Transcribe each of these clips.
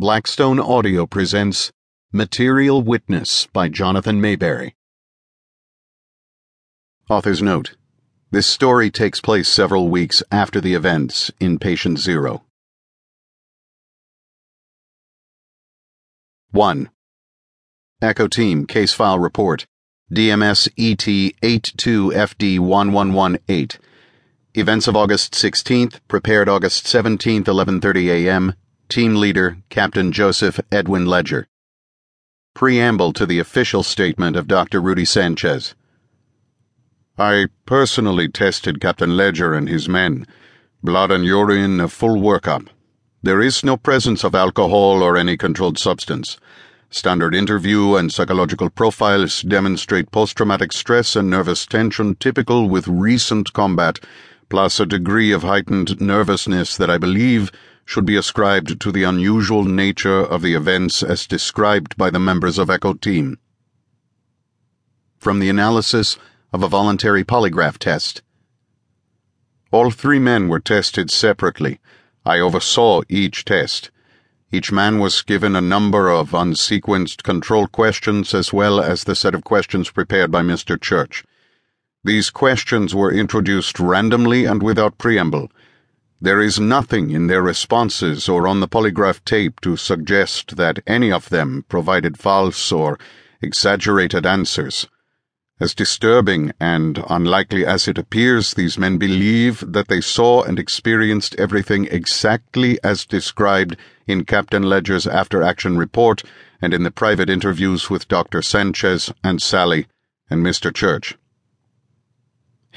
Blackstone Audio presents Material Witness by Jonathan Maberry. Author's note This story takes place several weeks after the events in Patient Zero. 1. Echo Team Case File Report DMS ET 82FD1118 Events of August 16th, prepared August 17th, 11:30 a.m. Team leader Captain Joseph Edwin Ledger. Preamble to the official statement of Dr. Rudy Sanchez. I personally tested Captain Ledger and his men. Blood and urine, a full workup. There is no presence of alcohol or any controlled substance. Standard interview and psychological profiles demonstrate post traumatic stress and nervous tension typical with recent combat, plus a degree of heightened nervousness that I believe should be ascribed to the unusual nature of the events as described by the members of Echo Team. From the analysis of a voluntary polygraph test. All three men were tested separately. I oversaw each test. Each man was given a number of unsequenced control questions as well as the set of questions prepared by Mr. Church. These questions were introduced randomly and without preamble. There is nothing in their responses or on the polygraph tape to suggest that any of them provided false or exaggerated answers. As disturbing and unlikely as it appears, these men believe that they saw and experienced everything exactly as described in Captain Ledger's after action report and in the private interviews with Dr. Sanchez and Sally and Mr. Church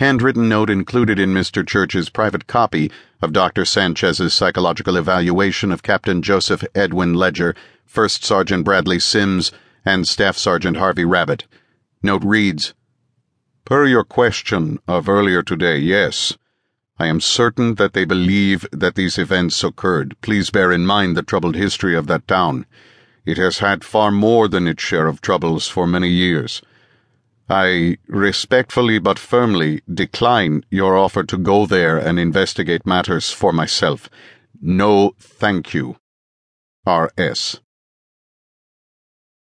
handwritten note included in Mr. Church's private copy of Dr. Sanchez's psychological evaluation of Captain Joseph Edwin Ledger, First Sergeant Bradley Sims, and Staff Sergeant Harvey Rabbit. Note reads Per your question of earlier today, yes. I am certain that they believe that these events occurred. Please bear in mind the troubled history of that town. It has had far more than its share of troubles for many years. I respectfully but firmly decline your offer to go there and investigate matters for myself. No, thank you. R.S.